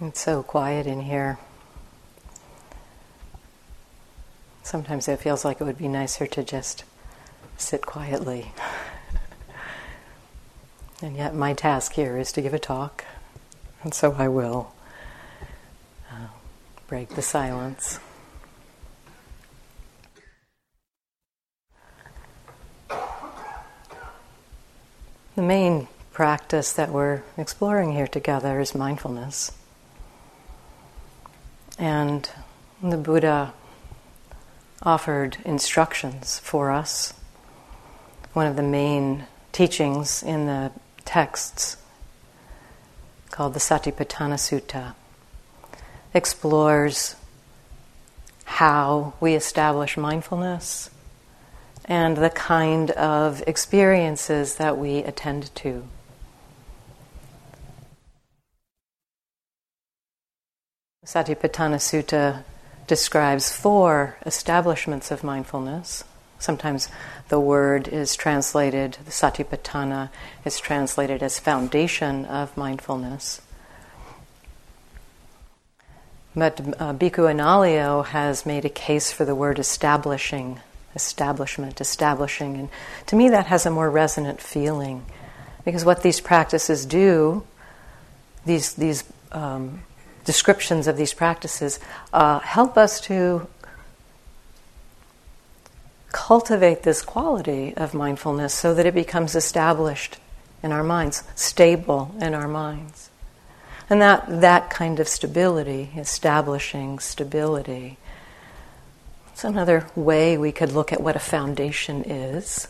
It's so quiet in here. Sometimes it feels like it would be nicer to just sit quietly. and yet, my task here is to give a talk, and so I will uh, break the silence. The main practice that we're exploring here together is mindfulness. And the Buddha offered instructions for us. One of the main teachings in the texts, called the Satipatthana Sutta, explores how we establish mindfulness and the kind of experiences that we attend to. Satipatthana Sutta describes four establishments of mindfulness. Sometimes the word is translated, the Satipatthana is translated as foundation of mindfulness. But uh, Bhikkhu Analayo has made a case for the word establishing, establishment, establishing. And to me, that has a more resonant feeling. Because what these practices do, these, these um, descriptions of these practices uh, help us to cultivate this quality of mindfulness so that it becomes established in our minds, stable in our minds. And that, that kind of stability, establishing stability, it's another way we could look at what a foundation is.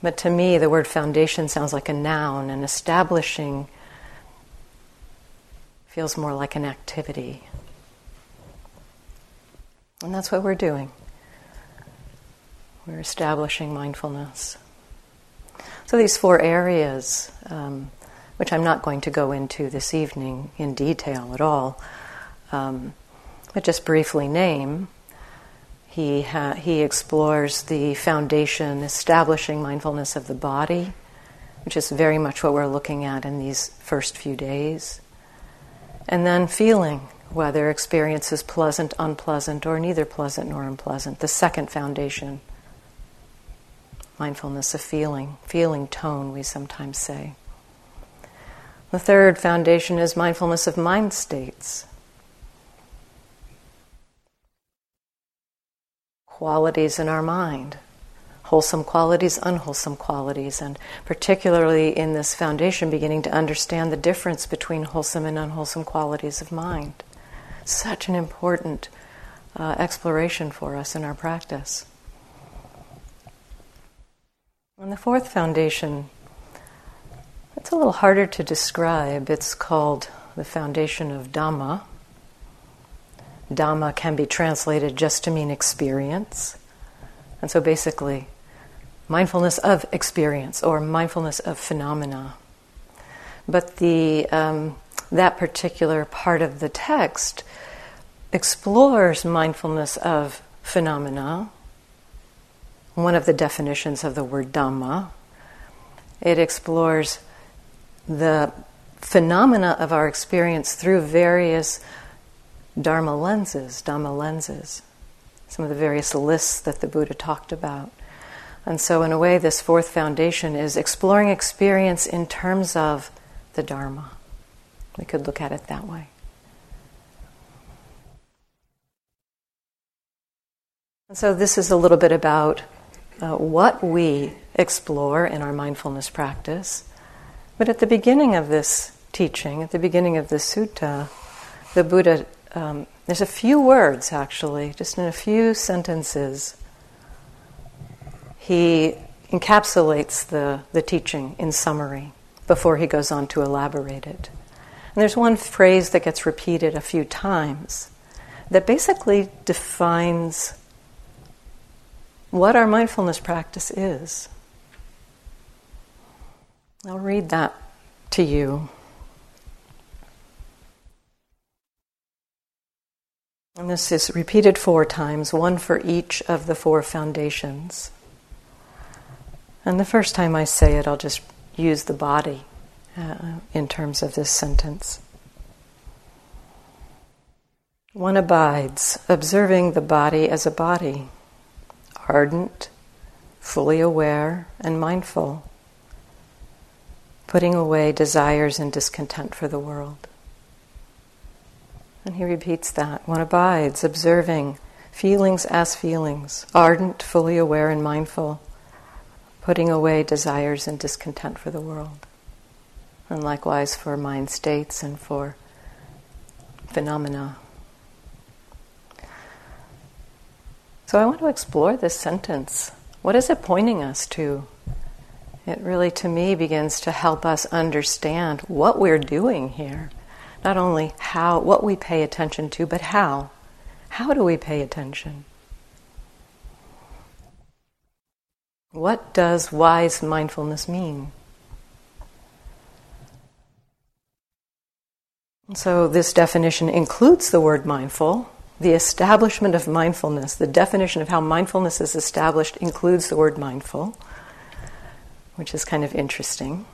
But to me, the word foundation sounds like a noun, and establishing feels more like an activity. And that's what we're doing. We're establishing mindfulness. So, these four areas, um, which I'm not going to go into this evening in detail at all, um, but just briefly name, he, ha- he explores the foundation, establishing mindfulness of the body, which is very much what we're looking at in these first few days. And then feeling whether experience is pleasant, unpleasant, or neither pleasant nor unpleasant. The second foundation mindfulness of feeling, feeling tone, we sometimes say. The third foundation is mindfulness of mind states. Qualities in our mind, wholesome qualities, unwholesome qualities, and particularly in this foundation, beginning to understand the difference between wholesome and unwholesome qualities of mind. Such an important uh, exploration for us in our practice. And the fourth foundation, it's a little harder to describe. It's called the foundation of Dhamma. Dhamma can be translated just to mean experience. And so basically, mindfulness of experience or mindfulness of phenomena. But the, um, that particular part of the text explores mindfulness of phenomena. One of the definitions of the word Dhamma. It explores the phenomena of our experience through various Dharma lenses, Dhamma lenses, some of the various lists that the Buddha talked about. And so, in a way, this fourth foundation is exploring experience in terms of the Dharma. We could look at it that way. And so, this is a little bit about uh, what we explore in our mindfulness practice. But at the beginning of this teaching, at the beginning of this sutta, the Buddha, um, there's a few words actually, just in a few sentences he encapsulates the, the teaching in summary before he goes on to elaborate it. And there's one phrase that gets repeated a few times that basically defines what our mindfulness practice is. I'll read that to you. And this is repeated four times, one for each of the four foundations. And the first time I say it, I'll just use the body uh, in terms of this sentence. One abides, observing the body as a body, ardent, fully aware, and mindful, putting away desires and discontent for the world. And he repeats that. One abides, observing feelings as feelings, ardent, fully aware, and mindful, putting away desires and discontent for the world. And likewise for mind states and for phenomena. So I want to explore this sentence. What is it pointing us to? It really, to me, begins to help us understand what we're doing here. Not only how, what we pay attention to, but how. How do we pay attention? What does wise mindfulness mean? So, this definition includes the word mindful. The establishment of mindfulness, the definition of how mindfulness is established, includes the word mindful, which is kind of interesting.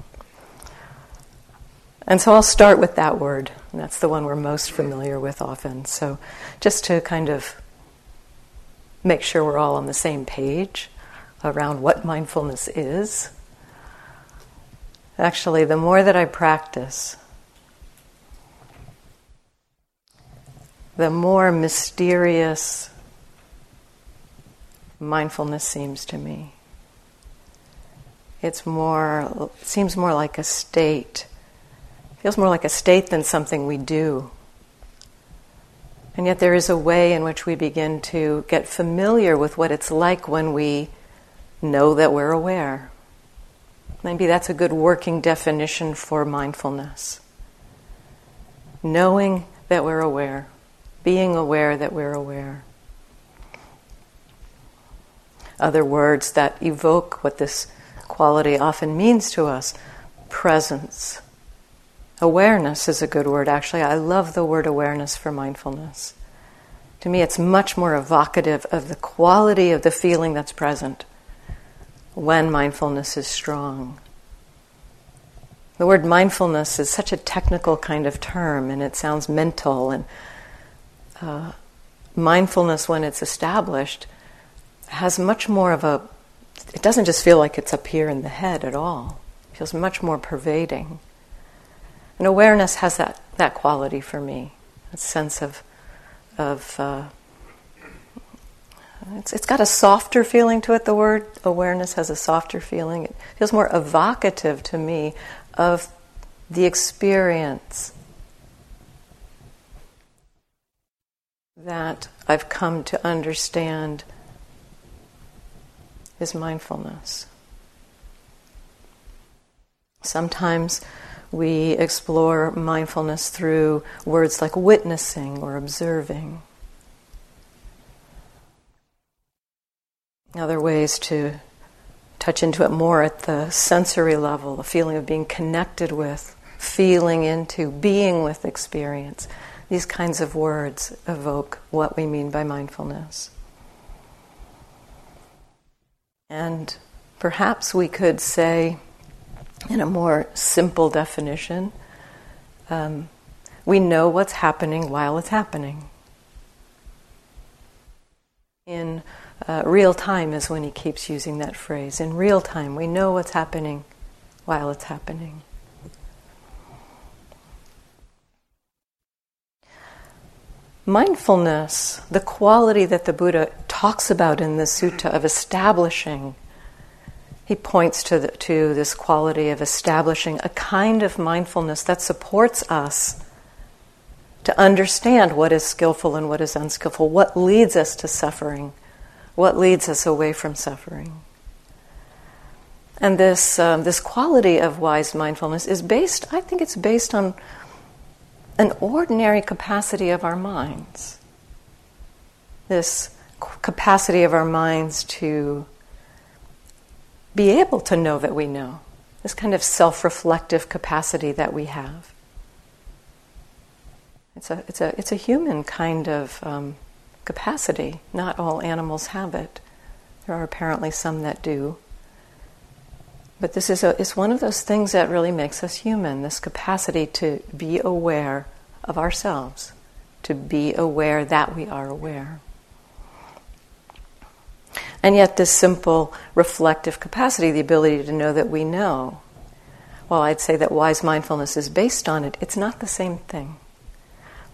And so I'll start with that word. That's the one we're most familiar with often. So just to kind of make sure we're all on the same page around what mindfulness is. Actually, the more that I practice, the more mysterious mindfulness seems to me. It's more, it seems more like a state feels more like a state than something we do. And yet, there is a way in which we begin to get familiar with what it's like when we know that we're aware. Maybe that's a good working definition for mindfulness. Knowing that we're aware, being aware that we're aware. Other words that evoke what this quality often means to us presence, Awareness is a good word, actually. I love the word awareness for mindfulness. To me, it's much more evocative of the quality of the feeling that's present when mindfulness is strong. The word mindfulness is such a technical kind of term and it sounds mental. And uh, mindfulness, when it's established, has much more of a, it doesn't just feel like it's up here in the head at all, it feels much more pervading. And awareness has that, that quality for me, a sense of, of uh, it's, it's got a softer feeling to it, the word awareness has a softer feeling. It feels more evocative to me of the experience that I've come to understand is mindfulness. Sometimes we explore mindfulness through words like witnessing or observing. Other ways to touch into it more at the sensory level, the feeling of being connected with, feeling into, being with experience. These kinds of words evoke what we mean by mindfulness. And perhaps we could say, in a more simple definition, um, we know what's happening while it's happening. In uh, real time is when he keeps using that phrase. In real time, we know what's happening while it's happening. Mindfulness, the quality that the Buddha talks about in the sutta of establishing he points to, the, to this quality of establishing a kind of mindfulness that supports us to understand what is skillful and what is unskillful, what leads us to suffering, what leads us away from suffering. And this, um, this quality of wise mindfulness is based, I think it's based on an ordinary capacity of our minds. This capacity of our minds to be able to know that we know, this kind of self reflective capacity that we have. It's a, it's a, it's a human kind of um, capacity. Not all animals have it. There are apparently some that do. But this is a, it's one of those things that really makes us human this capacity to be aware of ourselves, to be aware that we are aware. And yet, this simple reflective capacity, the ability to know that we know, well, I'd say that wise mindfulness is based on it, it's not the same thing.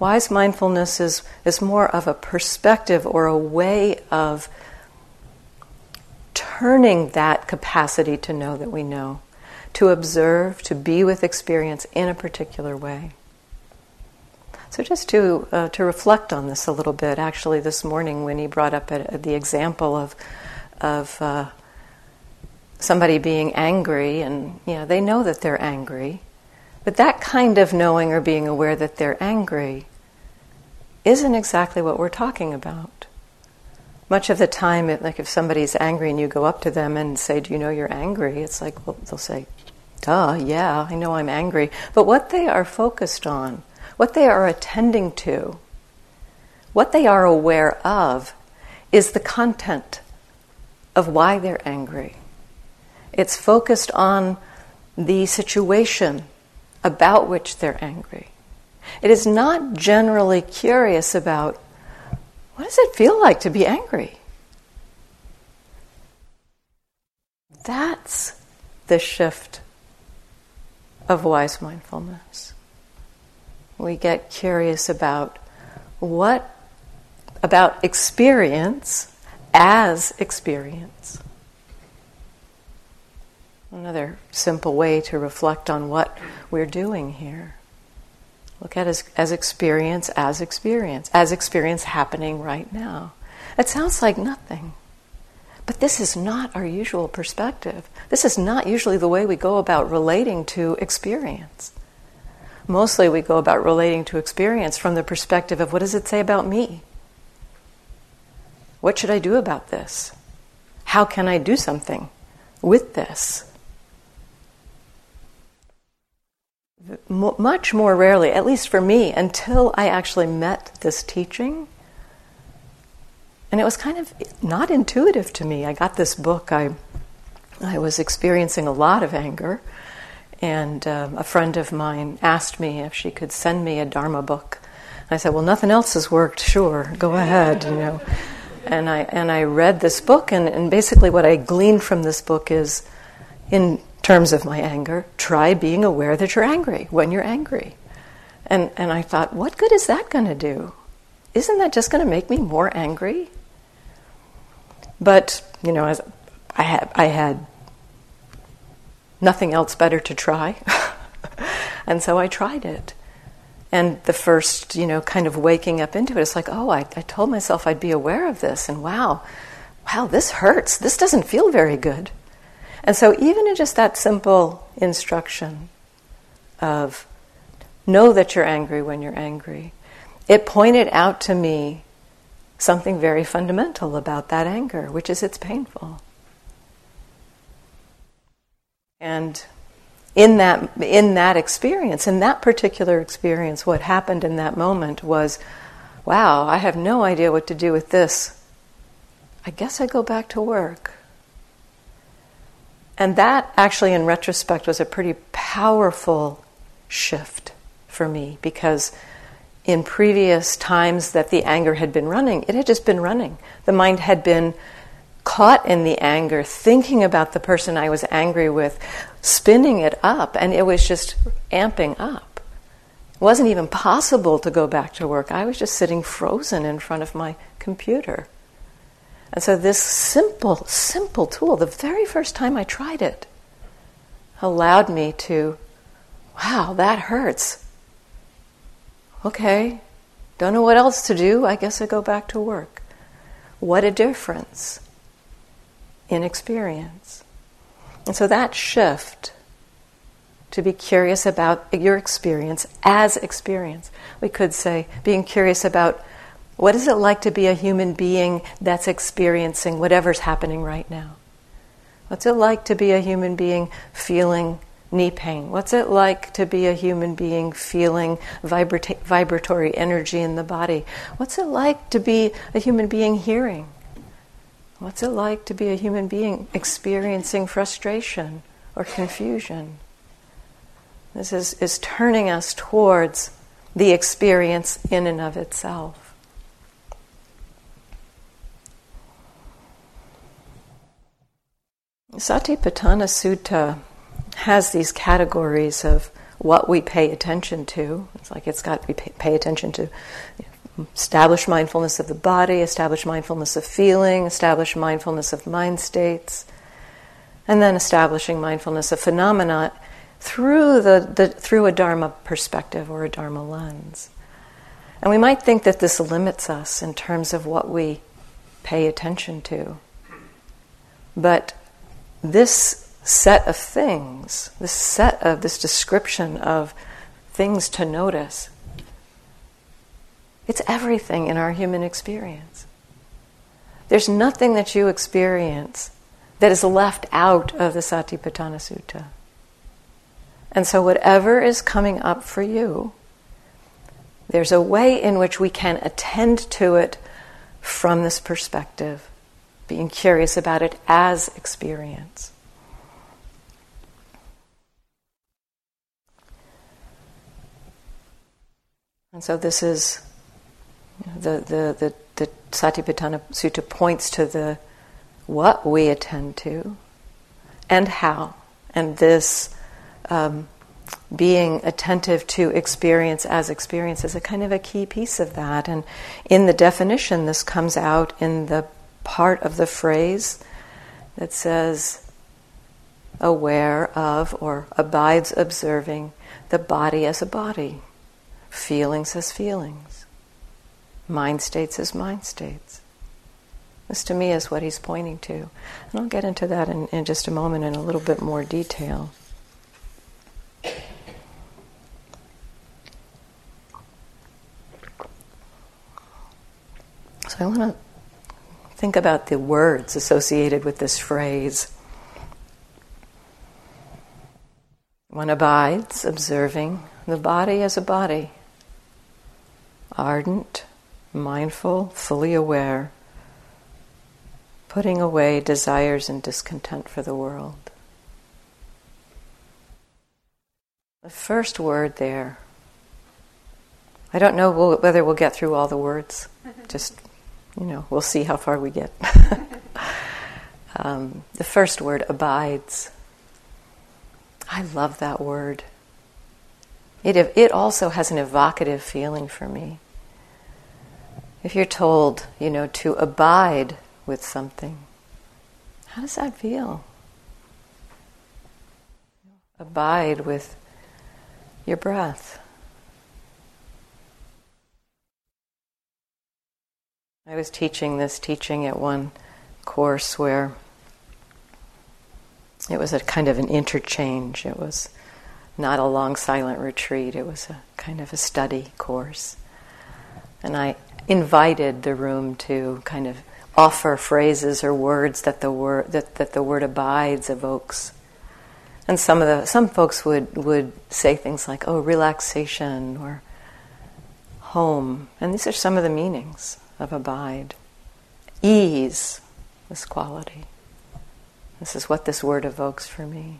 Wise mindfulness is, is more of a perspective or a way of turning that capacity to know that we know, to observe, to be with experience in a particular way. So, just to, uh, to reflect on this a little bit, actually, this morning when he brought up a, a, the example of, of uh, somebody being angry, and you know, they know that they're angry, but that kind of knowing or being aware that they're angry isn't exactly what we're talking about. Much of the time, it, like if somebody's angry and you go up to them and say, Do you know you're angry? It's like, well, they'll say, Duh, yeah, I know I'm angry. But what they are focused on, what they are attending to, what they are aware of, is the content of why they're angry. It's focused on the situation about which they're angry. It is not generally curious about what does it feel like to be angry? That's the shift of wise mindfulness we get curious about what about experience as experience. Another simple way to reflect on what we're doing here. Look at as, as experience as experience, as experience happening right now. It sounds like nothing. But this is not our usual perspective. This is not usually the way we go about relating to experience mostly we go about relating to experience from the perspective of what does it say about me? What should I do about this? How can I do something with this? Much more rarely, at least for me, until I actually met this teaching. And it was kind of not intuitive to me. I got this book, I, I was experiencing a lot of anger and um, a friend of mine asked me if she could send me a Dharma book. I said, "Well, nothing else has worked. Sure, go ahead." You know, and I and I read this book, and, and basically what I gleaned from this book is, in terms of my anger, try being aware that you're angry when you're angry. And and I thought, what good is that going to do? Isn't that just going to make me more angry? But you know, as I had I had nothing else better to try. and so I tried it. And the first, you know, kind of waking up into it, it's like, oh, I, I told myself I'd be aware of this, and wow, wow, this hurts. This doesn't feel very good. And so, even in just that simple instruction of know that you're angry when you're angry, it pointed out to me something very fundamental about that anger, which is it's painful. And in that, in that experience, in that particular experience, what happened in that moment was wow, I have no idea what to do with this. I guess I go back to work. And that actually, in retrospect, was a pretty powerful shift for me because in previous times that the anger had been running, it had just been running. The mind had been caught in the anger, thinking about the person I was angry with, spinning it up, and it was just amping up. It wasn't even possible to go back to work. I was just sitting frozen in front of my computer. And so, this simple, simple tool, the very first time I tried it, allowed me to, wow, that hurts. Okay, don't know what else to do. I guess I go back to work. What a difference in experience. And so that shift to be curious about your experience as experience. We could say being curious about what is it like to be a human being that's experiencing whatever's happening right now? What's it like to be a human being feeling knee pain? What's it like to be a human being feeling vibrata- vibratory energy in the body? What's it like to be a human being hearing? What's it like to be a human being experiencing frustration or confusion? This is, is turning us towards the experience in and of itself. Satipatthana Sutta has these categories of what we pay attention to. It's like it's got we pay, pay attention to establish mindfulness of the body, establish mindfulness of feeling, establish mindfulness of mind states, and then establishing mindfulness of phenomena through the, the through a dharma perspective or a dharma lens. And we might think that this limits us in terms of what we pay attention to. But this set of things, this set of this description of things to notice, it's everything in our human experience. There's nothing that you experience that is left out of the Satipatthana Sutta. And so, whatever is coming up for you, there's a way in which we can attend to it from this perspective, being curious about it as experience. And so, this is the, the, the, the Satipatthana Sutta points to the what we attend to and how. And this um, being attentive to experience as experience is a kind of a key piece of that. And in the definition, this comes out in the part of the phrase that says, aware of or abides observing the body as a body, feelings as feelings mind states as mind states. This to me is what he's pointing to. And I'll get into that in, in just a moment in a little bit more detail. So I want to think about the words associated with this phrase. One abides observing the body as a body, ardent, mindful, fully aware, putting away desires and discontent for the world. The first word there, I don't know whether we'll get through all the words. Mm-hmm. Just, you know, we'll see how far we get. um, the first word, abides. I love that word. It, it also has an evocative feeling for me. If you're told, you know, to abide with something, how does that feel? Abide with your breath. I was teaching this teaching at one course where it was a kind of an interchange. It was not a long silent retreat, it was a kind of a study course. And I invited the room to kind of offer phrases or words that the word that, that the word abides evokes. And some of the some folks would, would say things like, oh, relaxation or home. And these are some of the meanings of abide. Ease, this quality. This is what this word evokes for me.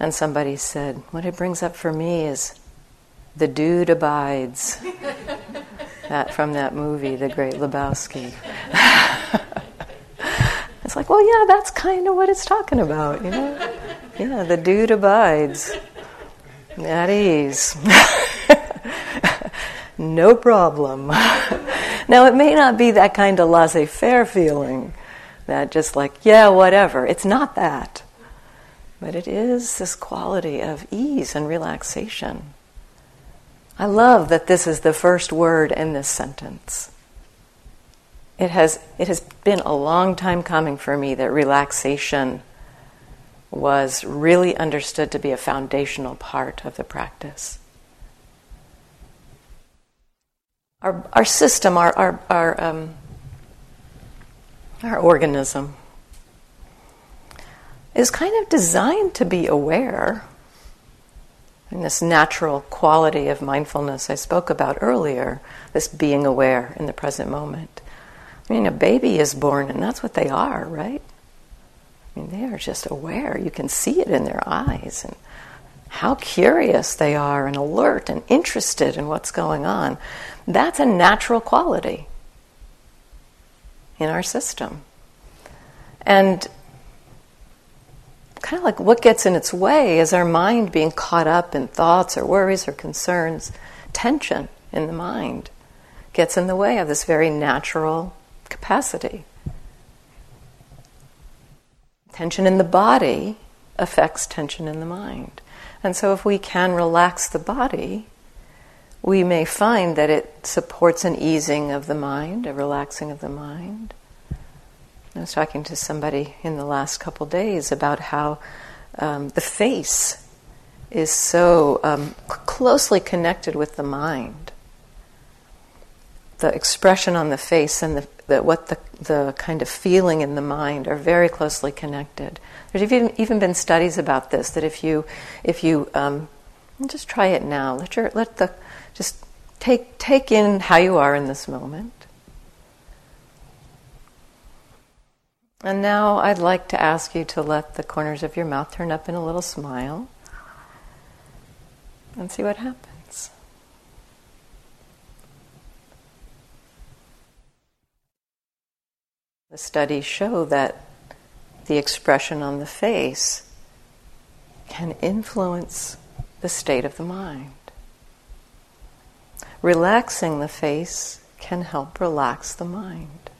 And somebody said, what it brings up for me is the dude abides. that from that movie, The Great Lebowski. it's like, well, yeah, that's kind of what it's talking about, you know? Yeah, the dude abides at ease. no problem. Now, it may not be that kind of laissez faire feeling that just like, yeah, whatever. It's not that. But it is this quality of ease and relaxation. I love that this is the first word in this sentence. It has, it has been a long time coming for me that relaxation was really understood to be a foundational part of the practice. Our, our system, our, our, our, um, our organism, is kind of designed to be aware and this natural quality of mindfulness I spoke about earlier, this being aware in the present moment. I mean, a baby is born, and that's what they are, right? I mean, they are just aware. You can see it in their eyes and how curious they are and alert and interested in what's going on. That's a natural quality in our system. And kind of like what gets in its way is our mind being caught up in thoughts or worries or concerns. Tension in the mind gets in the way of this very natural capacity. Tension in the body affects tension in the mind. And so, if we can relax the body, we may find that it supports an easing of the mind, a relaxing of the mind. I was talking to somebody in the last couple days about how um, the face is so um, closely connected with the mind. The expression on the face and the, the, what the, the kind of feeling in the mind are very closely connected. There's even, even been studies about this that if you, if you um, just try it now, let, your, let the, just take, take in how you are in this moment. And now I'd like to ask you to let the corners of your mouth turn up in a little smile and see what happens. The studies show that the expression on the face can influence the state of the mind. Relaxing the face can help relax the mind.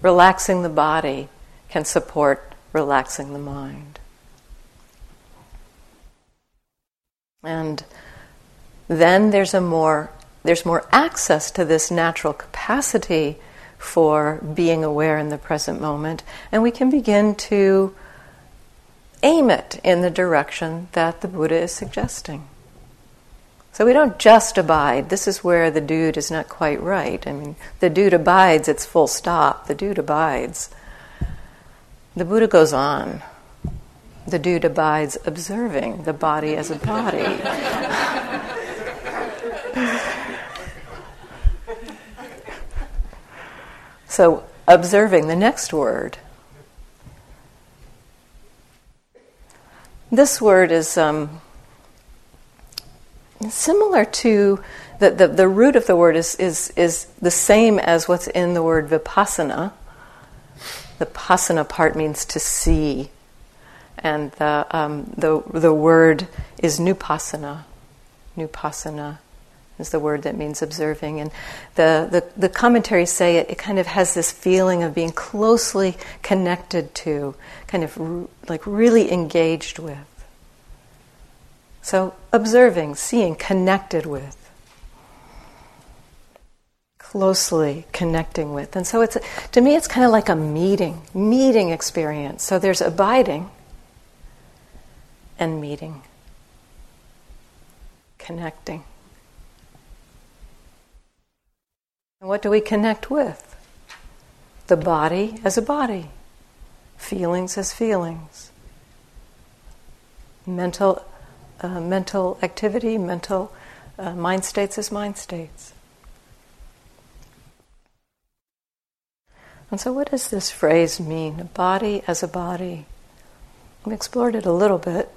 Relaxing the body can support relaxing the mind. And then there's a more there's more access to this natural capacity for being aware in the present moment, and we can begin to aim it in the direction that the Buddha is suggesting. So we don't just abide. This is where the dude is not quite right. I mean, the dude abides, it's full stop. The dude abides. The Buddha goes on. The dude abides observing the body as a body. So, observing the next word. This word is um, similar to the, the, the root of the word is, is, is the same as what's in the word vipassana. The pasana part means to see, and the, um, the, the word is nupassana. Nupassana is the word that means observing. And the, the, the commentaries say it, it, kind of has this feeling of being closely connected to, kind of like really engaged with. So, observing, seeing, connected with. Closely connecting with. And so, it's, to me, it's kind of like a meeting, meeting experience. So, there's abiding and meeting, connecting. And what do we connect with? The body as a body, feelings as feelings, mental, uh, mental activity, mental uh, mind states as mind states. And so, what does this phrase mean? A body as a body. We explored it a little bit.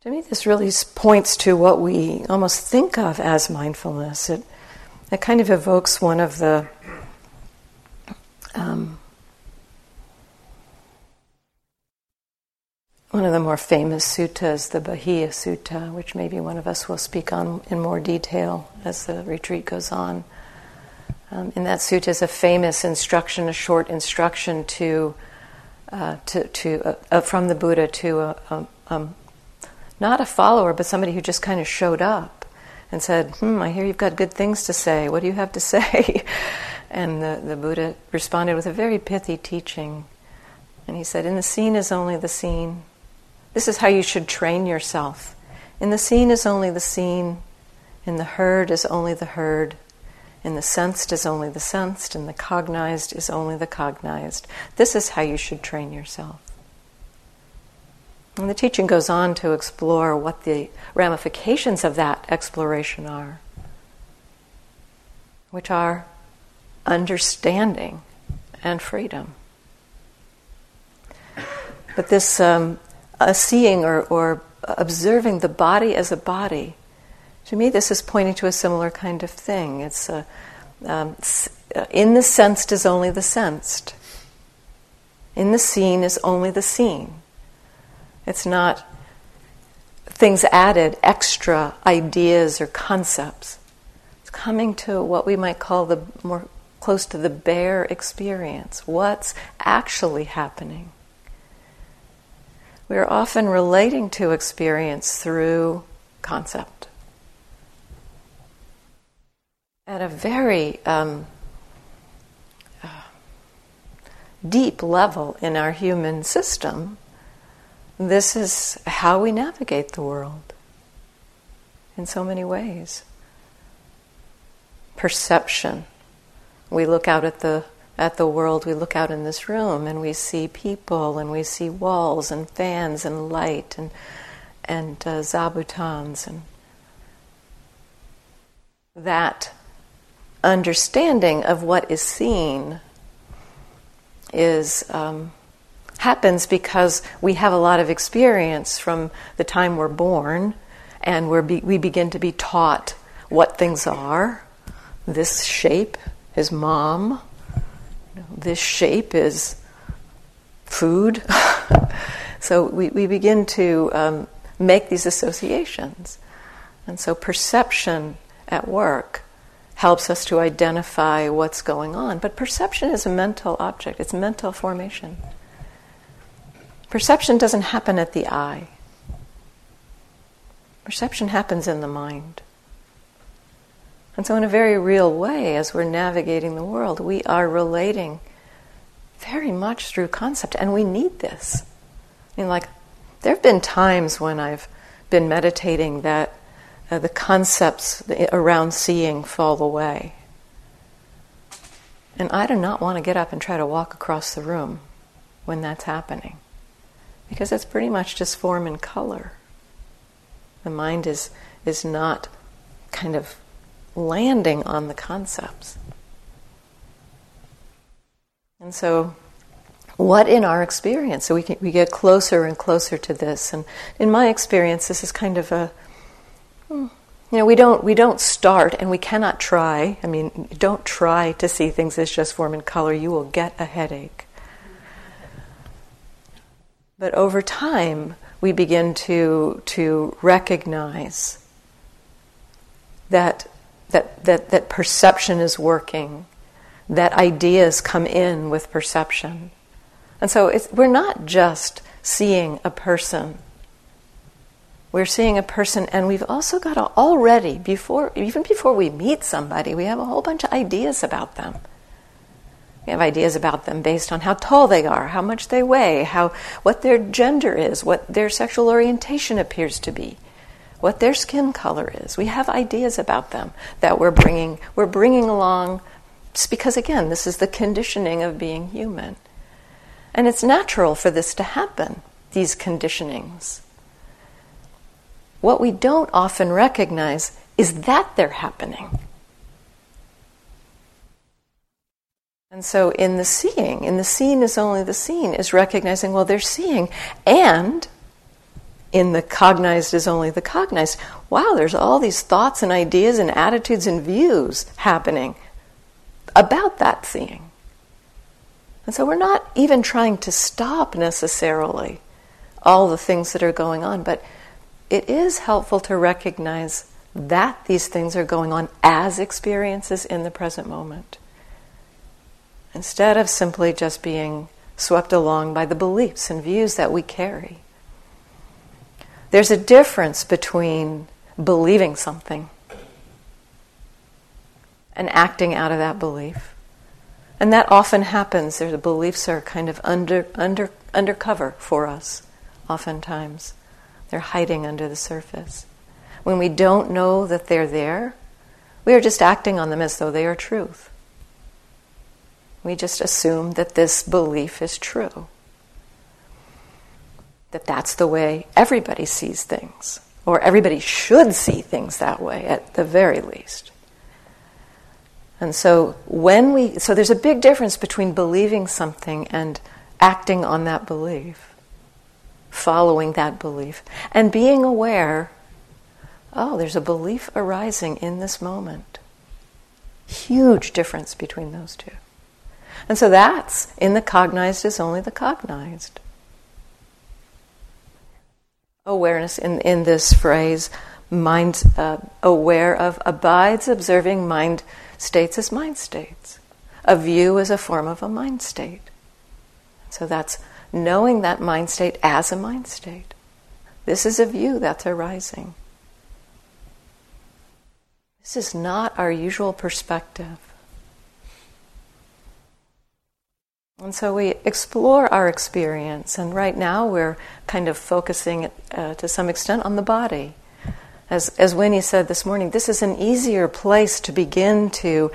To me, this really points to what we almost think of as mindfulness. It, it kind of evokes one of the um, one of the more famous suttas, the Bahiya Sutta, which maybe one of us will speak on in more detail as the retreat goes on. Um, in that sutta is a famous instruction, a short instruction to, uh, to, to uh, uh, from the Buddha to a, a not a follower, but somebody who just kind of showed up and said, Hmm, I hear you've got good things to say. What do you have to say? and the, the Buddha responded with a very pithy teaching. And he said, In the seen is only the seen. This is how you should train yourself. In the seen is only the seen. In the heard is only the heard. In the sensed is only the sensed. In the cognized is only the cognized. This is how you should train yourself. And the teaching goes on to explore what the ramifications of that exploration are, which are understanding and freedom. But this um, seeing or, or observing the body as a body, to me, this is pointing to a similar kind of thing. It's uh, um, uh, in the sensed is only the sensed. In the seen is only the seen. It's not things added, extra ideas or concepts. It's coming to what we might call the more close to the bare experience. What's actually happening? We are often relating to experience through concept. At a very um, uh, deep level in our human system, this is how we navigate the world in so many ways. Perception. We look out at the at the world, we look out in this room and we see people and we see walls and fans and light and and uh, zabutons and that understanding of what is seen is um, happens because we have a lot of experience from the time we're born and we're be- we begin to be taught what things are. This shape is mom. This shape is food. so we, we begin to um, make these associations. And so perception at work helps us to identify what's going on. But perception is a mental object, it's mental formation. Perception doesn't happen at the eye, perception happens in the mind. And so, in a very real way, as we're navigating the world, we are relating very much through concept, and we need this. I mean, like, there have been times when I've been meditating that uh, the concepts around seeing fall away. And I do not want to get up and try to walk across the room when that's happening because it's pretty much just form and color. The mind is, is not kind of landing on the concepts. And so, what in our experience? So we, can, we get closer and closer to this. And in my experience, this is kind of a, hmm, you know, we don't, we don't start and we cannot try. I mean, don't try to see things as just form and color. You will get a headache. But over time, we begin to, to recognize that, that, that, that perception is working, that ideas come in with perception. And so we're not just seeing a person. We're seeing a person, and we've also got to already, before, even before we meet somebody, we have a whole bunch of ideas about them. We have ideas about them based on how tall they are, how much they weigh, how, what their gender is, what their sexual orientation appears to be, what their skin color is. We have ideas about them that we're bringing, we're bringing along because, again, this is the conditioning of being human. And it's natural for this to happen, these conditionings. What we don't often recognize is that they're happening. And so, in the seeing, in the seen is only the seen, is recognizing, well, they're seeing. And in the cognized is only the cognized. Wow, there's all these thoughts and ideas and attitudes and views happening about that seeing. And so, we're not even trying to stop necessarily all the things that are going on, but it is helpful to recognize that these things are going on as experiences in the present moment instead of simply just being swept along by the beliefs and views that we carry. There's a difference between believing something and acting out of that belief. And that often happens. The beliefs are kind of under, under, undercover for us, oftentimes. They're hiding under the surface. When we don't know that they're there, we are just acting on them as though they are truth. We just assume that this belief is true. That that's the way everybody sees things, or everybody should see things that way at the very least. And so when we so there's a big difference between believing something and acting on that belief. following that belief, and being aware oh, there's a belief arising in this moment. Huge difference between those two. And so that's in the cognized is only the cognized. Awareness in, in this phrase, mind uh, aware of abides observing mind states as mind states. A view is a form of a mind state. So that's knowing that mind state as a mind state. This is a view that's arising. This is not our usual perspective. And so we explore our experience, and right now we're kind of focusing uh, to some extent on the body. As, as Winnie said this morning, this is an easier place to begin to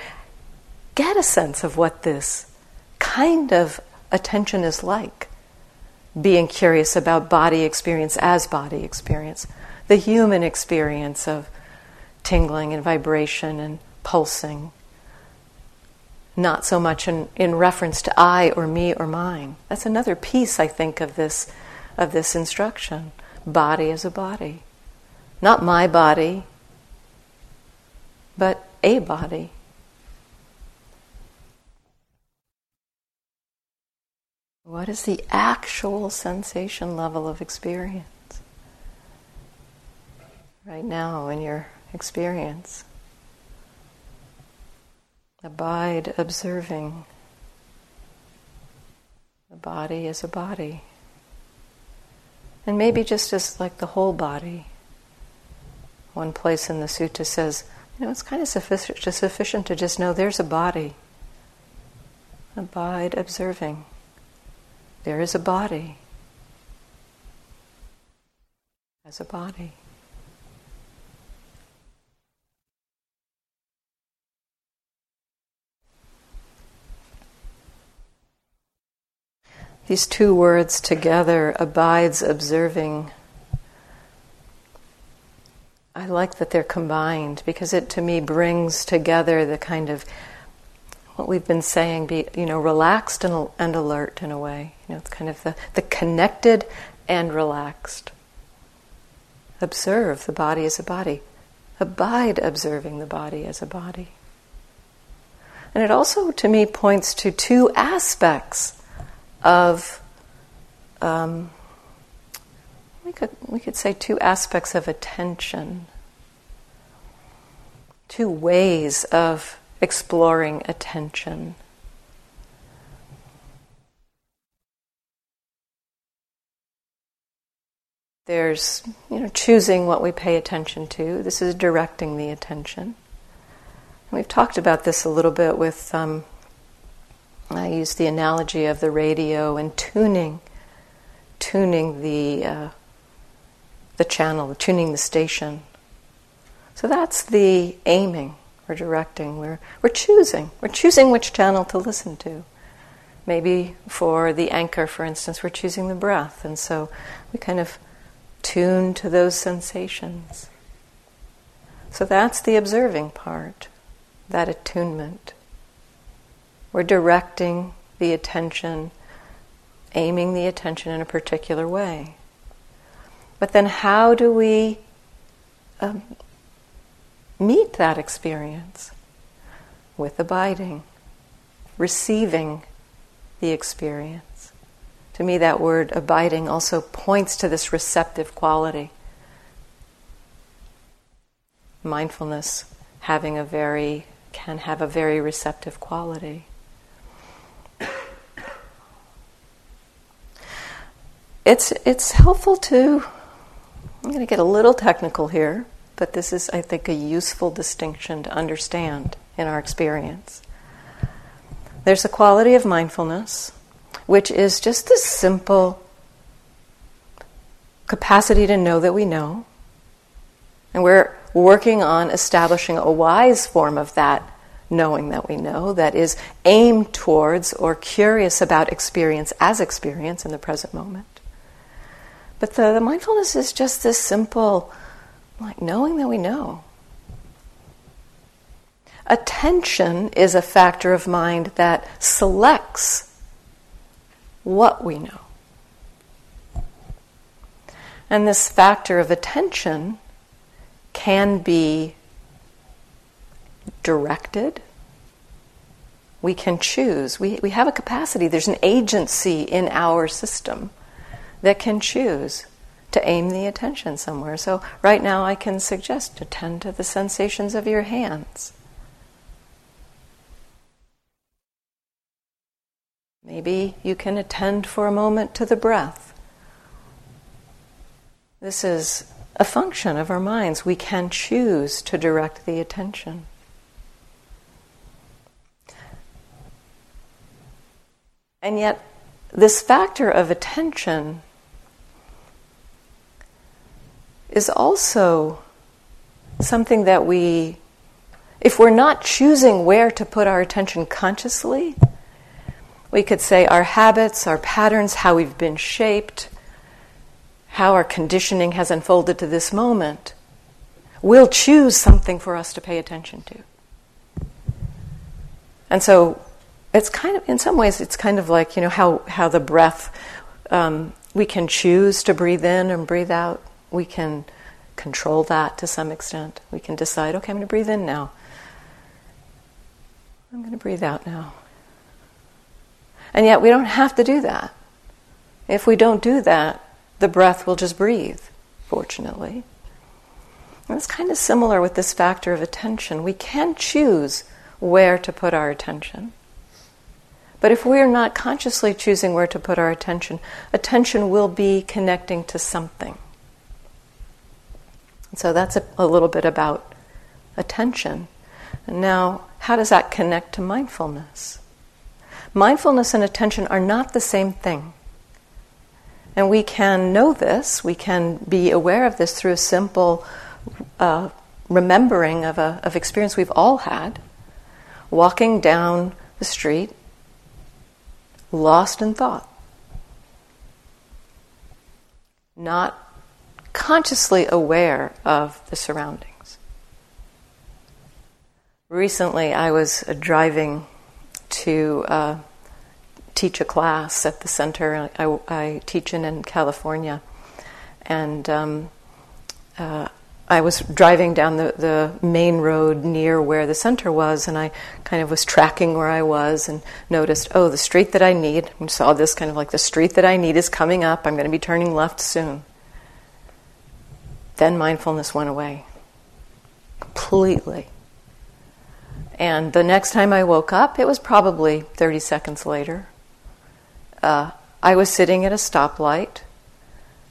get a sense of what this kind of attention is like. Being curious about body experience as body experience, the human experience of tingling and vibration and pulsing. Not so much in, in reference to I or me or mine. That's another piece, I think, of this, of this instruction. Body as a body. Not my body, but a body. What is the actual sensation level of experience? Right now, in your experience. Abide observing. The body is a body. And maybe just as like the whole body. One place in the sutta says, you know, it's kind of sufficient, sufficient to just know there's a body. Abide observing. There is a body. As a body. These two words together, abides observing. I like that they're combined because it to me brings together the kind of what we've been saying, be you know, relaxed and, and alert in a way. You know, it's kind of the, the connected and relaxed. Observe the body as a body. Abide observing the body as a body. And it also, to me, points to two aspects of um, we could we could say two aspects of attention, two ways of exploring attention. There's, you know, choosing what we pay attention to. This is directing the attention. We've talked about this a little bit with um, I use the analogy of the radio and tuning, tuning the uh, the channel, tuning the station. So that's the aiming or directing. We're we're choosing. We're choosing which channel to listen to. Maybe for the anchor, for instance, we're choosing the breath, and so we kind of tune to those sensations. So that's the observing part, that attunement. We're directing the attention, aiming the attention in a particular way. But then, how do we um, meet that experience? With abiding, receiving the experience. To me, that word abiding also points to this receptive quality. Mindfulness having a very can have a very receptive quality. It's it's helpful to I'm going to get a little technical here, but this is I think a useful distinction to understand in our experience. There's a quality of mindfulness which is just this simple capacity to know that we know. And we're working on establishing a wise form of that knowing that we know that is aimed towards or curious about experience as experience in the present moment. But the, the mindfulness is just this simple, like knowing that we know. Attention is a factor of mind that selects what we know. And this factor of attention can be directed. We can choose. We, we have a capacity, there's an agency in our system that can choose to aim the attention somewhere. So, right now, I can suggest attend to the sensations of your hands. Maybe you can attend for a moment to the breath. This is a function of our minds. We can choose to direct the attention. And yet, this factor of attention is also something that we, if we're not choosing where to put our attention consciously, we could say our habits, our patterns, how we've been shaped, how our conditioning has unfolded to this moment, will choose something for us to pay attention to. And so it's kind of, in some ways, it's kind of like, you know, how, how the breath, um, we can choose to breathe in and breathe out. We can control that to some extent. We can decide, okay, I'm going to breathe in now. I'm going to breathe out now. And yet we don't have to do that. If we don't do that, the breath will just breathe, fortunately. And it's kind of similar with this factor of attention. We can choose where to put our attention. But if we are not consciously choosing where to put our attention, attention will be connecting to something. So that's a, a little bit about attention. And now, how does that connect to mindfulness? Mindfulness and attention are not the same thing. And we can know this, we can be aware of this through a simple uh, remembering of, a, of experience we've all had. Walking down the street lost in thought, not consciously aware of the surroundings. Recently, I was uh, driving to uh, teach a class at the center I, I teach in in California, and um, uh, I was driving down the, the main road near where the center was, and I kind of was tracking where I was and noticed, oh, the street that I need, I saw this kind of like the street that I need is coming up. I'm going to be turning left soon. Then mindfulness went away completely. And the next time I woke up, it was probably 30 seconds later. Uh, I was sitting at a stoplight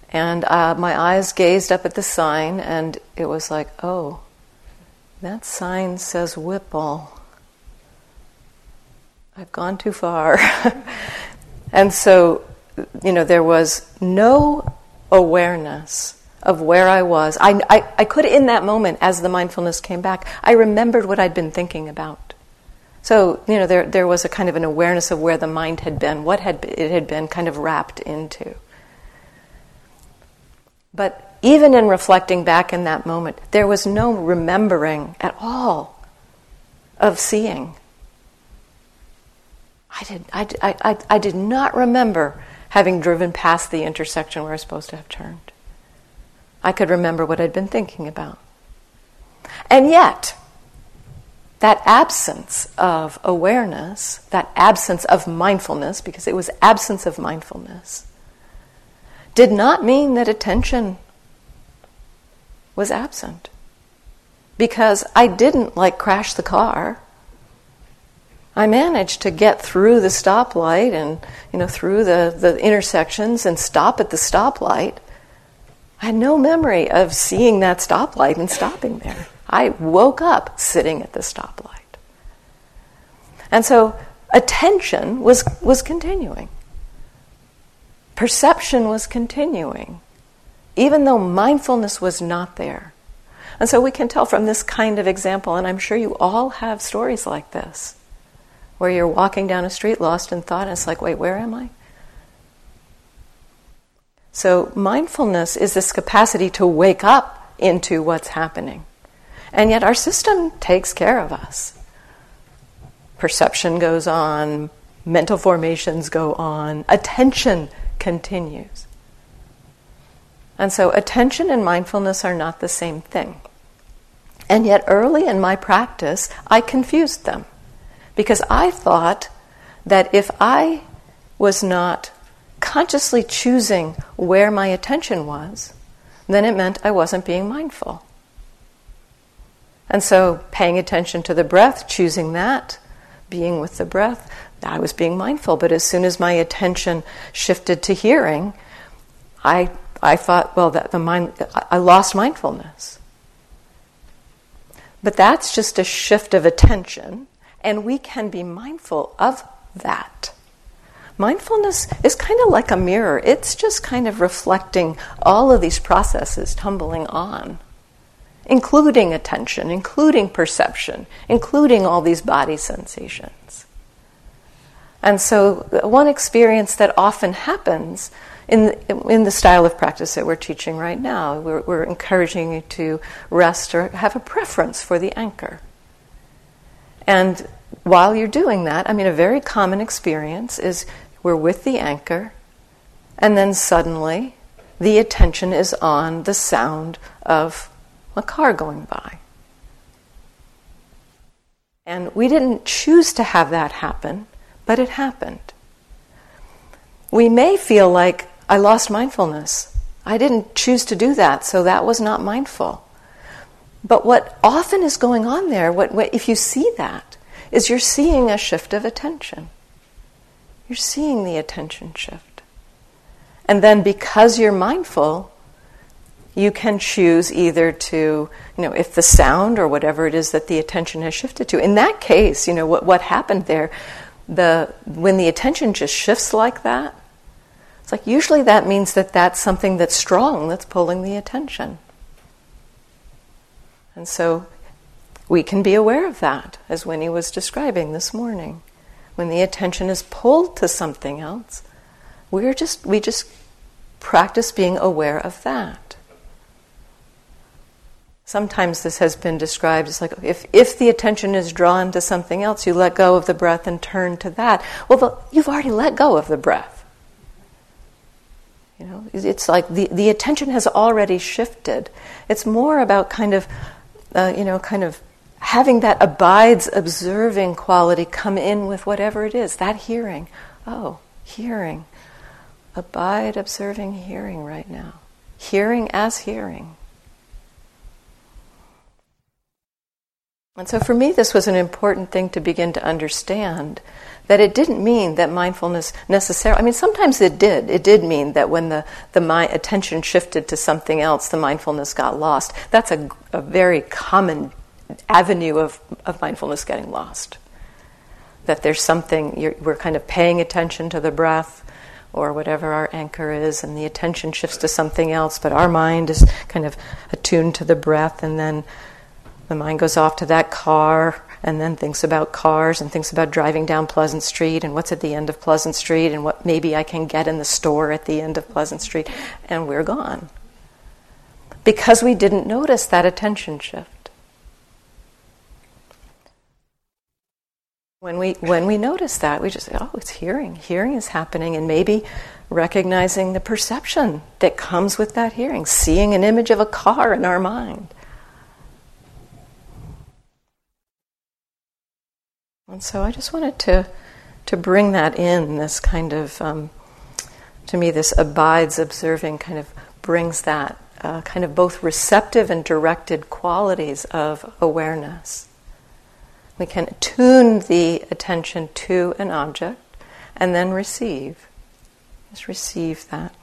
and uh, my eyes gazed up at the sign, and it was like, oh, that sign says Whipple. I've gone too far. and so, you know, there was no awareness of where I was. I, I, I could, in that moment, as the mindfulness came back, I remembered what I'd been thinking about. So, you know, there, there was a kind of an awareness of where the mind had been, what had, it had been kind of wrapped into. But even in reflecting back in that moment, there was no remembering at all of seeing. I did, I, I, I did not remember having driven past the intersection where I was supposed to have turned. I could remember what I'd been thinking about. And yet, that absence of awareness, that absence of mindfulness, because it was absence of mindfulness, did not mean that attention was absent. Because I didn't like crash the car. I managed to get through the stoplight and you know through the, the intersections and stop at the stoplight. I had no memory of seeing that stoplight and stopping there. I woke up sitting at the stoplight. And so attention was, was continuing perception was continuing, even though mindfulness was not there. And so we can tell from this kind of example, and I'm sure you all have stories like this, where you're walking down a street lost in thought, and it's like, wait, where am I? So, mindfulness is this capacity to wake up into what's happening. And yet, our system takes care of us. Perception goes on, mental formations go on, attention continues. And so attention and mindfulness are not the same thing. And yet, early in my practice, I confused them because I thought that if I was not consciously choosing where my attention was, then it meant I wasn't being mindful. And so, paying attention to the breath, choosing that, being with the breath, I was being mindful. But as soon as my attention shifted to hearing, I, I thought, well, that the mind, I lost mindfulness. But that's just a shift of attention, and we can be mindful of that. Mindfulness is kind of like a mirror, it's just kind of reflecting all of these processes tumbling on, including attention, including perception, including all these body sensations. And so, uh, one experience that often happens in, in the style of practice that we're teaching right now. We're, we're encouraging you to rest or have a preference for the anchor. And while you're doing that, I mean, a very common experience is we're with the anchor, and then suddenly the attention is on the sound of a car going by. And we didn't choose to have that happen, but it happened. We may feel like I lost mindfulness. I didn't choose to do that, so that was not mindful. But what often is going on there, what, what, if you see that, is you're seeing a shift of attention. You're seeing the attention shift. And then because you're mindful, you can choose either to, you know, if the sound or whatever it is that the attention has shifted to. In that case, you know, what, what happened there, the, when the attention just shifts like that, it's like usually that means that that's something that's strong that's pulling the attention. And so we can be aware of that, as Winnie was describing this morning. When the attention is pulled to something else, we're just we just practice being aware of that. Sometimes this has been described as like if, if the attention is drawn to something else, you let go of the breath and turn to that. Well, you've already let go of the breath. You know, it's like the, the attention has already shifted. It's more about kind of, uh, you know, kind of having that abides observing quality come in with whatever it is, that hearing. Oh, hearing. Abide observing hearing right now. Hearing as hearing. And so for me, this was an important thing to begin to understand that it didn't mean that mindfulness necessarily, I mean, sometimes it did. It did mean that when the, the my attention shifted to something else, the mindfulness got lost. That's a, a very common avenue of, of mindfulness getting lost. That there's something, we're kind of paying attention to the breath or whatever our anchor is, and the attention shifts to something else, but our mind is kind of attuned to the breath, and then the mind goes off to that car and then thinks about cars and thinks about driving down Pleasant Street and what's at the end of Pleasant Street and what maybe I can get in the store at the end of Pleasant Street, and we're gone. Because we didn't notice that attention shift. When we, when we notice that, we just say, oh, it's hearing. Hearing is happening, and maybe recognizing the perception that comes with that hearing, seeing an image of a car in our mind And so I just wanted to to bring that in. This kind of, um, to me, this abides observing kind of brings that uh, kind of both receptive and directed qualities of awareness. We can tune the attention to an object and then receive. Just receive that.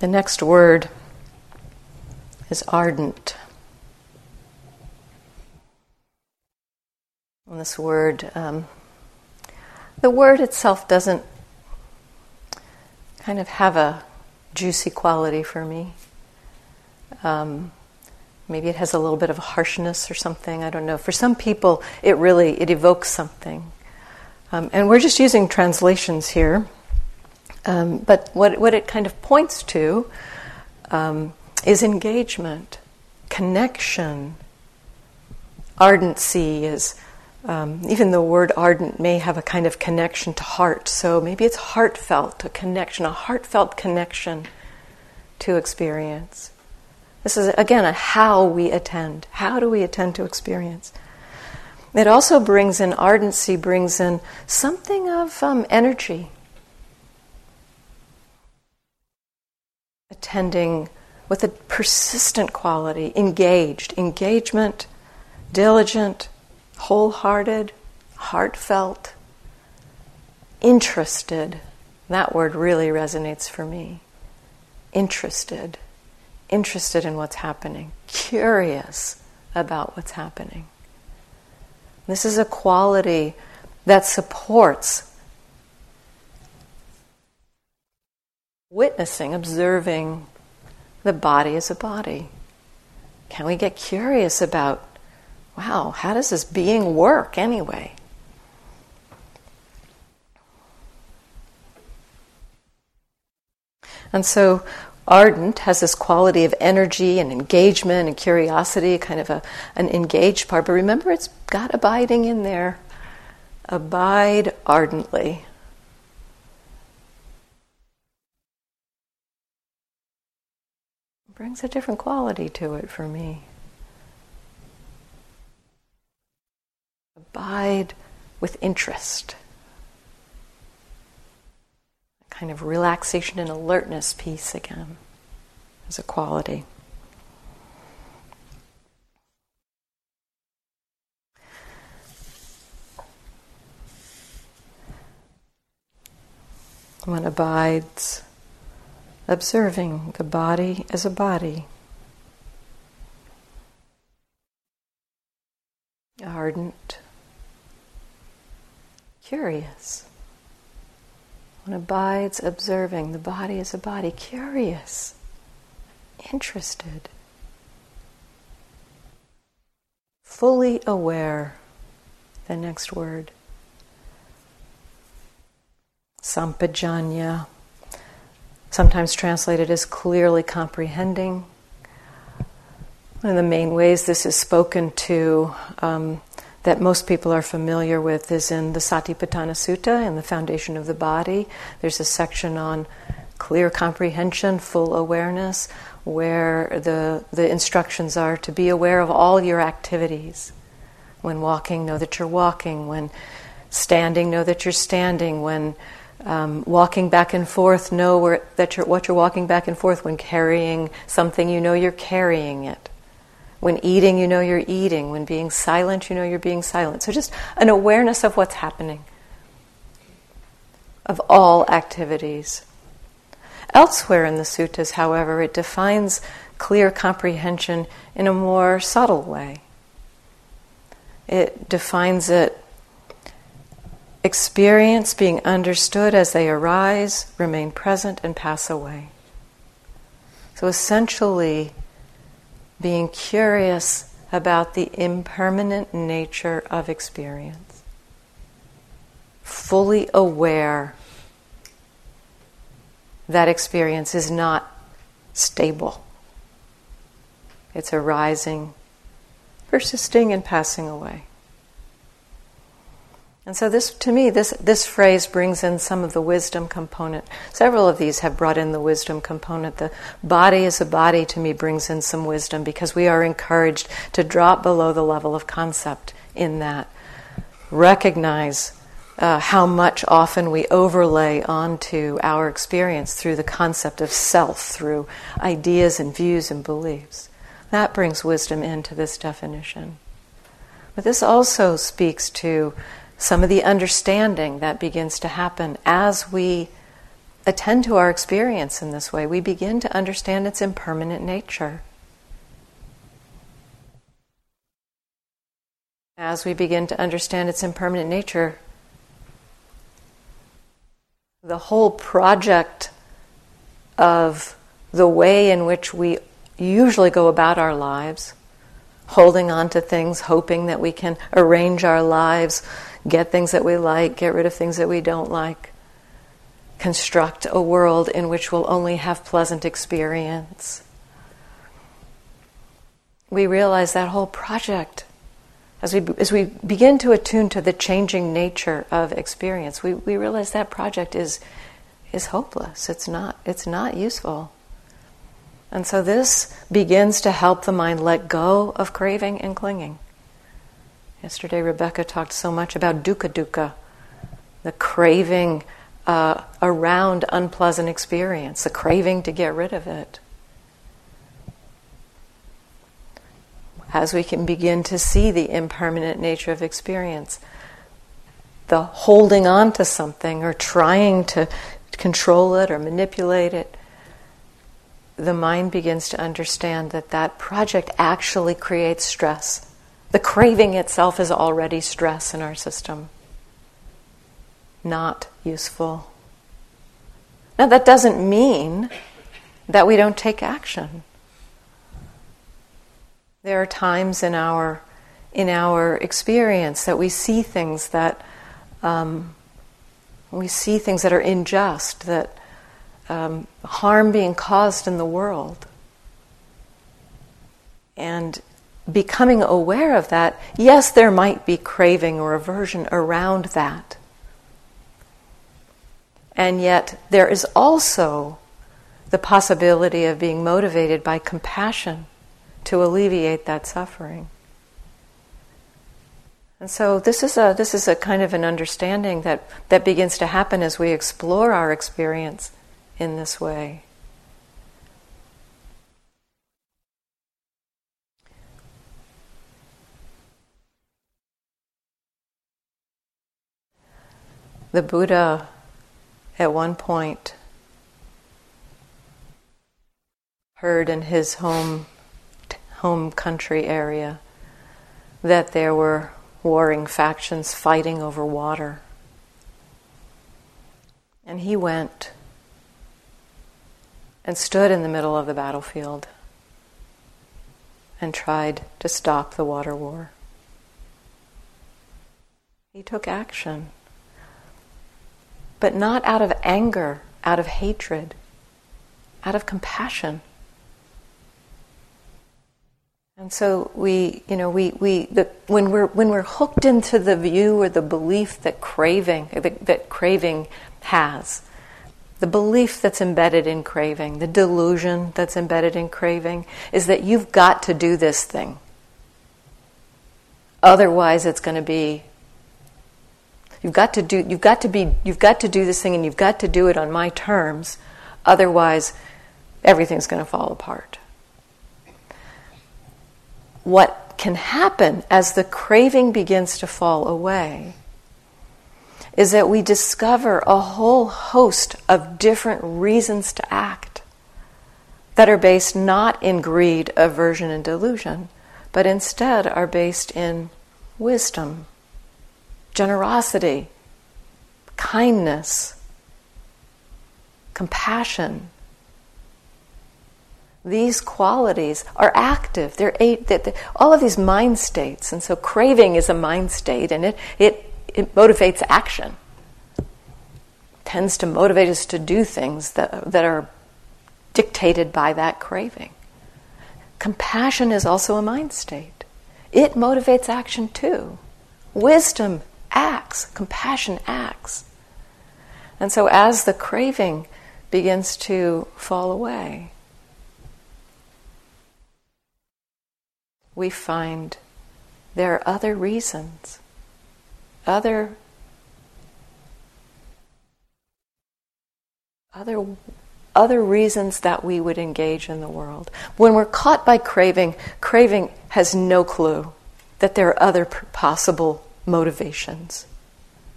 The next word is ardent. And this word, um, the word itself doesn't kind of have a juicy quality for me. Um, maybe it has a little bit of harshness or something. I don't know. For some people, it really it evokes something. Um, and we're just using translations here. Um, but what what it kind of points to um, is engagement, connection. Ardency is um, even the word ardent may have a kind of connection to heart. So maybe it's heartfelt, a connection, a heartfelt connection to experience. This is, again, a how we attend. How do we attend to experience? It also brings in ardency, brings in something of um, energy. Attending with a persistent quality, engaged, engagement, diligent, wholehearted, heartfelt, interested. That word really resonates for me. Interested. Interested in what's happening. Curious about what's happening. This is a quality that supports witnessing, observing the body as a body. Can we get curious about wow, how does this being work anyway? And so, ardent has this quality of energy and engagement and curiosity, kind of a, an engaged part. But remember, it's got abiding in there. Abide ardently. brings a different quality to it for me. Abide with interest. A kind of relaxation and alertness piece again as a quality. One abides observing the body as a body. Ardent, curious. One abides observing the body as a body, curious, interested, fully aware. The next word. Sampajanya, sometimes translated as clearly comprehending. One of the main ways this is spoken to um, that most people are familiar with is in the Satipatthana Sutta, in the foundation of the body. There's a section on clear comprehension, full awareness, where the, the instructions are to be aware of all your activities. When walking, know that you're walking. When standing, know that you're standing. When um, walking back and forth, know where, that you're, what you're walking back and forth. When carrying something, you know you're carrying it. When eating, you know you're eating. When being silent, you know you're being silent. So just an awareness of what's happening, of all activities. Elsewhere in the suttas, however, it defines clear comprehension in a more subtle way. It defines it experience being understood as they arise, remain present, and pass away. So essentially, being curious about the impermanent nature of experience, fully aware that experience is not stable. It's arising, persisting, and passing away. And so this to me this this phrase brings in some of the wisdom component. Several of these have brought in the wisdom component. The body as a body to me brings in some wisdom because we are encouraged to drop below the level of concept in that. Recognize uh, how much often we overlay onto our experience through the concept of self, through ideas and views and beliefs. That brings wisdom into this definition. But this also speaks to some of the understanding that begins to happen as we attend to our experience in this way. We begin to understand its impermanent nature. As we begin to understand its impermanent nature, the whole project of the way in which we usually go about our lives, holding on to things, hoping that we can arrange our lives get things that we like, get rid of things that we don't like, construct a world in which we'll only have pleasant experience. We realize that whole project as we, as we begin to attune to the changing nature of experience, we, we realize that project is, is hopeless. It's not, it's not useful. And so this begins to help the mind let go of craving and clinging. Yesterday, Rebecca talked so much about dukkha dukkha, the craving uh, around unpleasant experience, the craving to get rid of it. As we can begin to see the impermanent nature of experience, the holding on to something or trying to control it or manipulate it, the mind begins to understand that that project actually creates stress. The craving itself is already stress in our system. Not useful. Now, that doesn't mean that we don't take action. There are times in our in our experience that we see things that um, we see things that are unjust, that um, harm being caused in the world. And becoming aware of that, yes, there might be craving or aversion around that. And yet, there is also the possibility of being motivated by compassion to alleviate that suffering. And so this is a this is a kind of an understanding that, that begins to happen as we explore our experience in this way. The Buddha, at one point, heard in his home, home country area that there were warring factions fighting over water. And he went and stood in the middle of the battlefield and tried to stop the water war. He took action, but not out of anger, out of hatred, out of compassion. And so we, you know, we, we the, when we're when we're hooked into the view or the belief that craving that, that craving has, the belief that's embedded in craving, the delusion that's embedded in craving, is that you've got to do this thing. Otherwise, it's going to be. You've got to do. You've got to be. You've got to do this thing, and you've got to do it on my terms. Otherwise, everything's going to fall apart what can happen as the craving begins to fall away is that we discover a whole host of different reasons to act that are based not in greed, aversion, and delusion, but instead are based in wisdom, generosity, kindness, compassion, these qualities are active. They're eight, they're, they're, all of these mind states, and so craving is a mind state, and it, it, it motivates action. tends to motivate us to do things that, that are dictated by that craving. Compassion is also a mind state. It motivates action too. Wisdom acts, compassion acts. And so as the craving begins to fall away, we find there are other reasons, other other other reasons that we would engage in the world. When we're caught by craving, craving has no clue that there are other possible motivations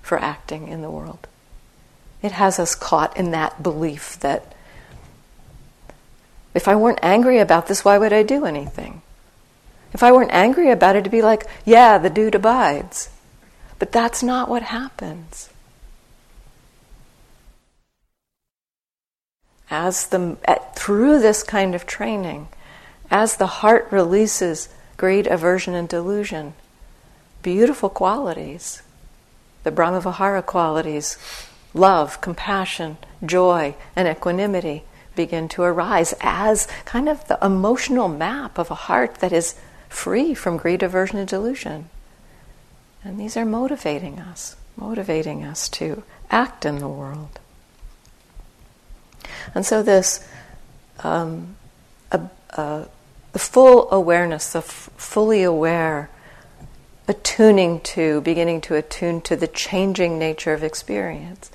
for acting in the world. It has us caught in that belief that if I weren't angry about this, why would I do anything? If I weren't angry about it, it'd be like, yeah, the dude abides. But that's not what happens. As the, at, through this kind of training, as the heart releases greed, aversion, and delusion, beautiful qualities, the Brahmavihara qualities, love, compassion, joy, and equanimity begin to arise as kind of the emotional map of a heart that is free from greed, aversion, and delusion. And these are motivating us, motivating us to act in the world. And so, this um, full awareness, the f- fully aware, attuning to, beginning to attune to the changing nature of experience,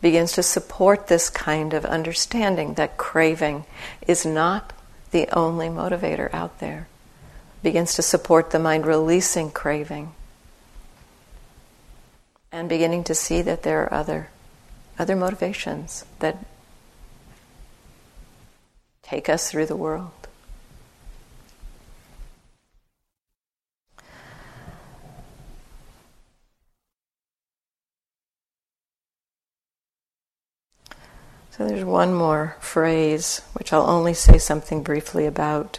begins to support this kind of understanding that craving is not the only motivator out there. Begins to support the mind releasing craving and beginning to see that there are other other motivations that take us through the world. There's one more phrase which I'll only say something briefly about.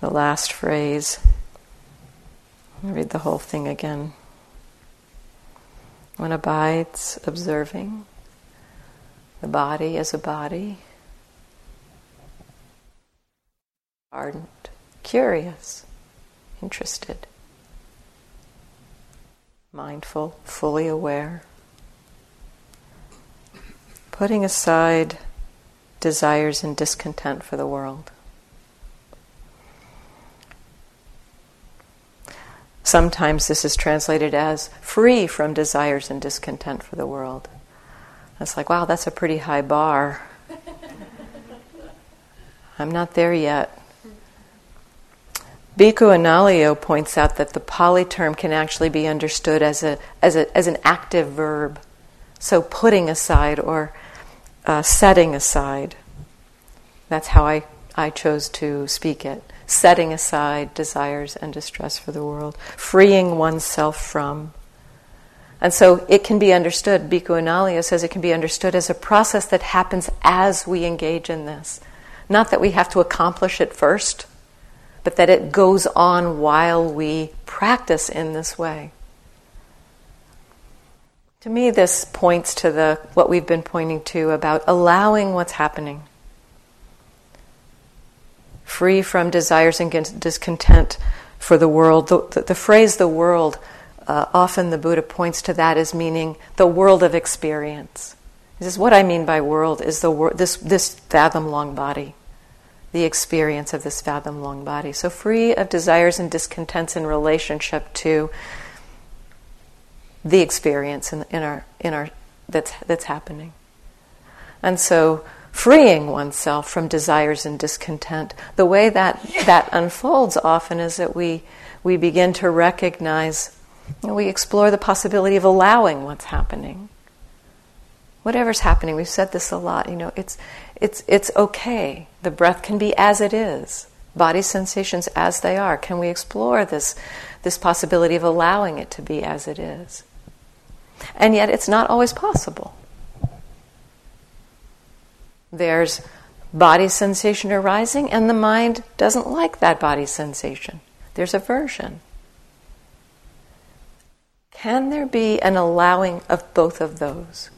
The last phrase. I'll read the whole thing again. One abides observing the body as a body, ardent, curious, interested, mindful, fully aware putting aside desires and discontent for the world. Sometimes this is translated as free from desires and discontent for the world. It's like, wow, that's a pretty high bar. I'm not there yet. Bhikkhu Analayo points out that the Pali term can actually be understood as, a, as, a, as an active verb. So putting aside or uh, setting aside. That's how I, I chose to speak it. Setting aside desires and distress for the world, freeing oneself from. And so it can be understood, Bhikkhu Analayo says it can be understood as a process that happens as we engage in this. Not that we have to accomplish it first, but that it goes on while we practice in this way. To me, this points to the what we've been pointing to about allowing what's happening, free from desires and discontent for the world. The, the, the phrase "the world," uh, often the Buddha points to that as meaning the world of experience. This is what I mean by world: is the wor- this this fathom-long body, the experience of this fathom-long body. So free of desires and discontents in relationship to the experience in, in our in our that's that's happening. And so freeing oneself from desires and discontent, the way that that unfolds often is that we we begin to recognize we explore the possibility of allowing what's happening. Whatever's happening, we've said this a lot, you know, it's it's it's okay. The breath can be as it is. Body sensations as they are. Can we explore this this possibility of allowing it to be as it is? And yet, it's not always possible. There's body sensation arising, and the mind doesn't like that body sensation. There's aversion. Can there be an allowing of both of those?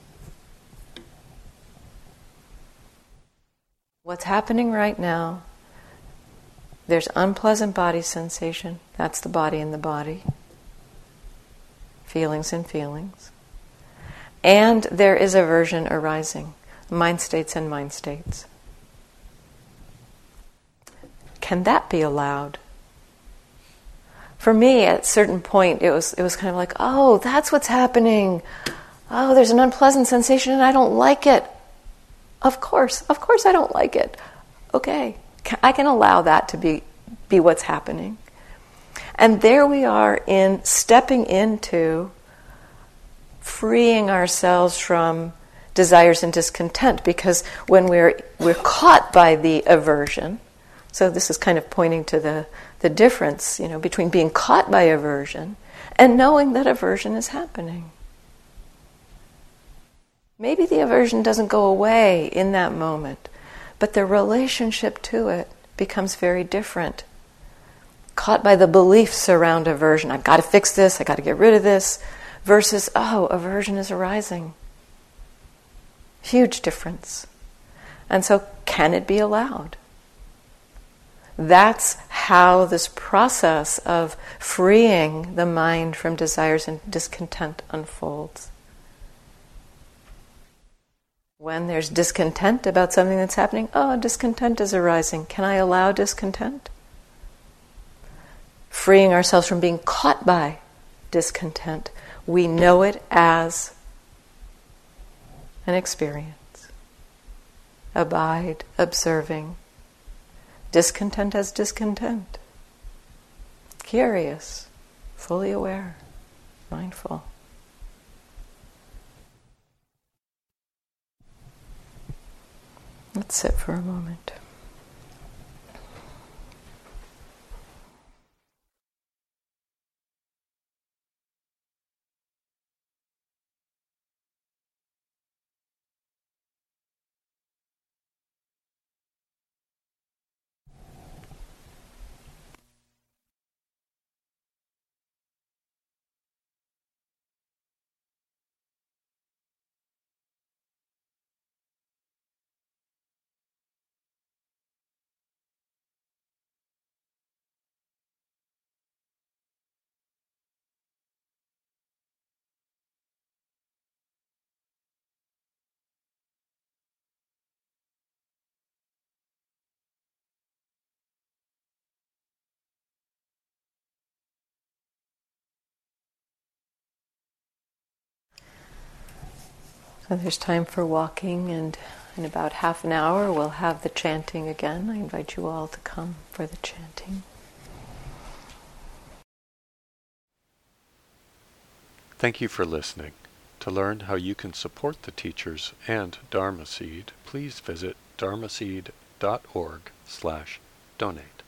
What's happening right now? There's unpleasant body sensation. That's the body in the body feelings and feelings. And there is aversion arising, mind states and mind states. Can that be allowed? For me, at a certain point, it was, it was kind of like, oh, that's what's happening. Oh, there's an unpleasant sensation and I don't like it. Of course, of course I don't like it. Okay, I can allow that to be, be what's happening. And there we are in stepping into freeing ourselves from desires and discontent because when we're we're caught by the aversion so this is kind of pointing to the the difference you know between being caught by aversion and knowing that aversion is happening. Maybe the aversion doesn't go away in that moment but the relationship to it becomes very different. Caught by the beliefs around aversion. I've got to fix this, I've got to get rid of this, versus, oh, aversion is arising. Huge difference. And so, can it be allowed? That's how this process of freeing the mind from desires and discontent unfolds. When there's discontent about something that's happening, oh, discontent is arising. Can I allow discontent? Freeing ourselves from being caught by discontent. We know it as an experience. Abide, observing, discontent as discontent, curious, fully aware, mindful. Let's sit for a moment. There's time for walking, and in about half an hour we'll have the chanting again. I invite you all to come for the chanting. Thank you for listening. To learn how you can support the teachers and Dharma Seed, please visit dharmaseed.org slash donate.